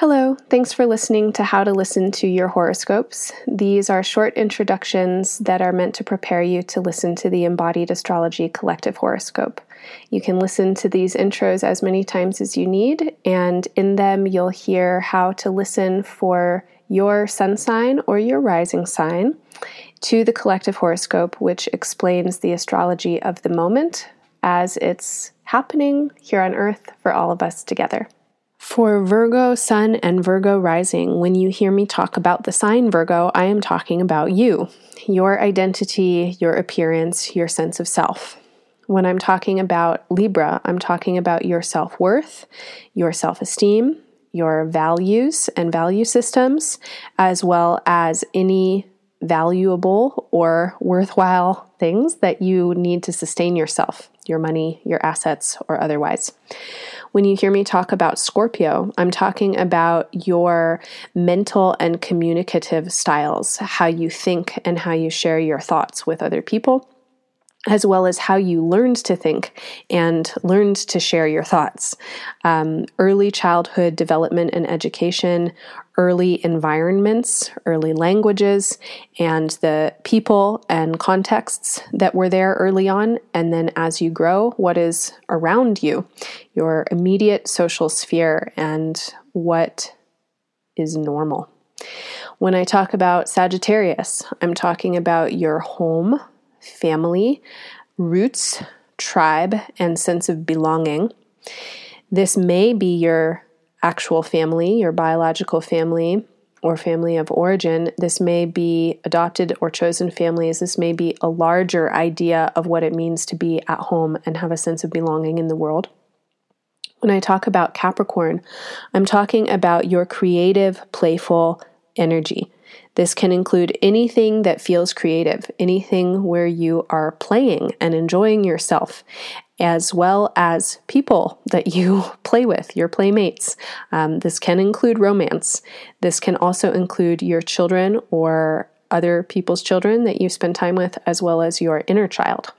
Hello, thanks for listening to How to Listen to Your Horoscopes. These are short introductions that are meant to prepare you to listen to the Embodied Astrology Collective Horoscope. You can listen to these intros as many times as you need, and in them, you'll hear how to listen for your sun sign or your rising sign to the collective horoscope, which explains the astrology of the moment as it's happening here on Earth for all of us together. For Virgo Sun and Virgo Rising, when you hear me talk about the sign Virgo, I am talking about you, your identity, your appearance, your sense of self. When I'm talking about Libra, I'm talking about your self worth, your self esteem, your values and value systems, as well as any valuable or worthwhile things that you need to sustain yourself, your money, your assets, or otherwise. When you hear me talk about Scorpio, I'm talking about your mental and communicative styles, how you think and how you share your thoughts with other people as well as how you learned to think and learned to share your thoughts. Um, early childhood development and education, early environments, early languages, and the people and contexts that were there early on. And then as you grow, what is around you, your immediate social sphere, and what is normal. When I talk about Sagittarius, I'm talking about your home family, roots, tribe, and sense of belonging. This may be your actual family, your biological family, or family of origin. This may be adopted or chosen families. This may be a larger idea of what it means to be at home and have a sense of belonging in the world. When I talk about Capricorn, I'm talking about your creative, playful energy. This can include anything that feels creative, anything where you are playing and enjoying yourself, as well as people that you play with, your playmates. Um, this can include romance. This can also include your children or other people's children that you spend time with, as well as your inner child.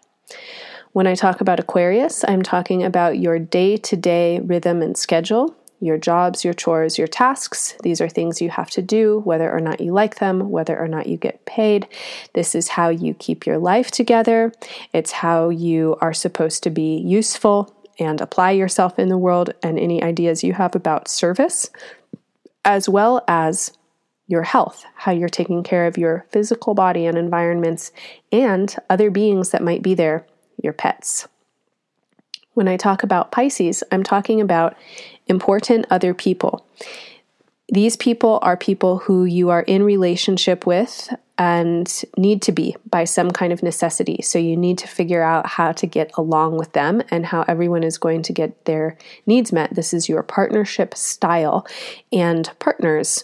When I talk about Aquarius, I'm talking about your day to day rhythm and schedule your jobs, your chores, your tasks. These are things you have to do, whether or not you like them, whether or not you get paid. This is how you keep your life together. It's how you are supposed to be useful and apply yourself in the world and any ideas you have about service, as well as your health, how you're taking care of your physical body and environments and other beings that might be there, your pets. When I talk about Pisces, I'm talking about important other people. These people are people who you are in relationship with and need to be by some kind of necessity. So you need to figure out how to get along with them and how everyone is going to get their needs met. This is your partnership style and partners,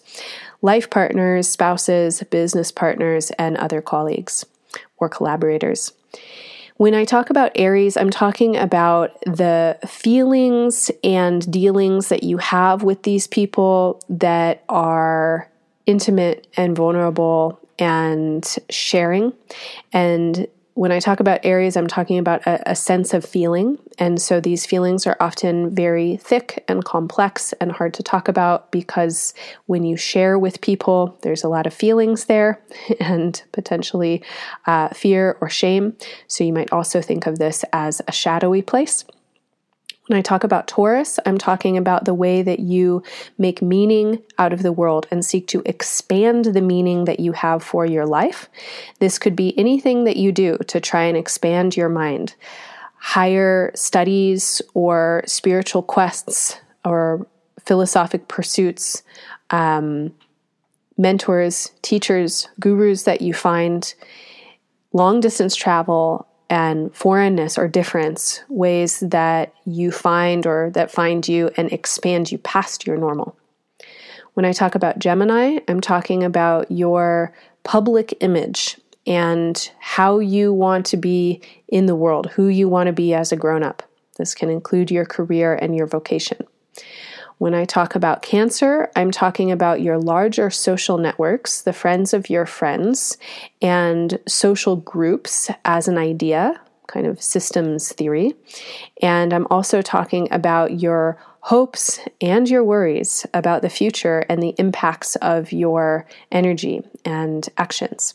life partners, spouses, business partners, and other colleagues or collaborators. When I talk about Aries, I'm talking about the feelings and dealings that you have with these people that are intimate and vulnerable and sharing. And when I talk about Aries, I'm talking about a, a, sense of feeling. And so these feelings are often very thick and complex and hard to talk about because when you share with people, there's a lot of feelings there and potentially uh, fear or shame. So you might also think of this as a shadowy place. When I talk about Taurus, I'm talking about the way that you make meaning out of the world and seek to expand the meaning that you have for your life. This could be anything that you do to try and expand your mind, higher studies or spiritual quests or philosophic pursuits, um, mentors, teachers, gurus that you find, long distance travel, and foreignness or difference, ways that you find or that find you and expand you past your normal. When I talk about Gemini, I'm talking about your public image and how you want to be in the world, who you want to be as a grown up. This can include your career and your vocation. When I talk about cancer, I'm talking about your larger social networks, the friends of your friends, and social groups as an idea, kind of systems theory. And I'm also talking about your hopes and your worries about the future and the impacts of your energy and actions.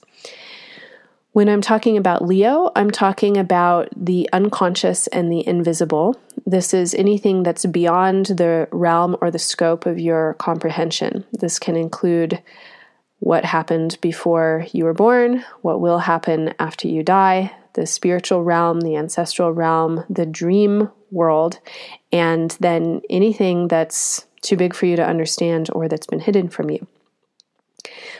When I'm talking about Leo, I'm talking about the unconscious and the invisible. This is anything that's beyond the realm or the scope of your comprehension. This can include what happened before you were born, what will happen after you die, the spiritual realm, the ancestral realm, the dream world, and then anything that's too big for you to understand or that's been hidden from you.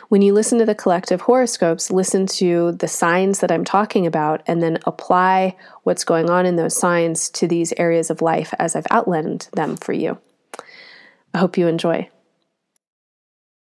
When you listen to the collective horoscopes, listen to the signs that I'm talking about and then apply what's going on in those signs to these areas of life as I've outlined them for you. I hope you enjoy.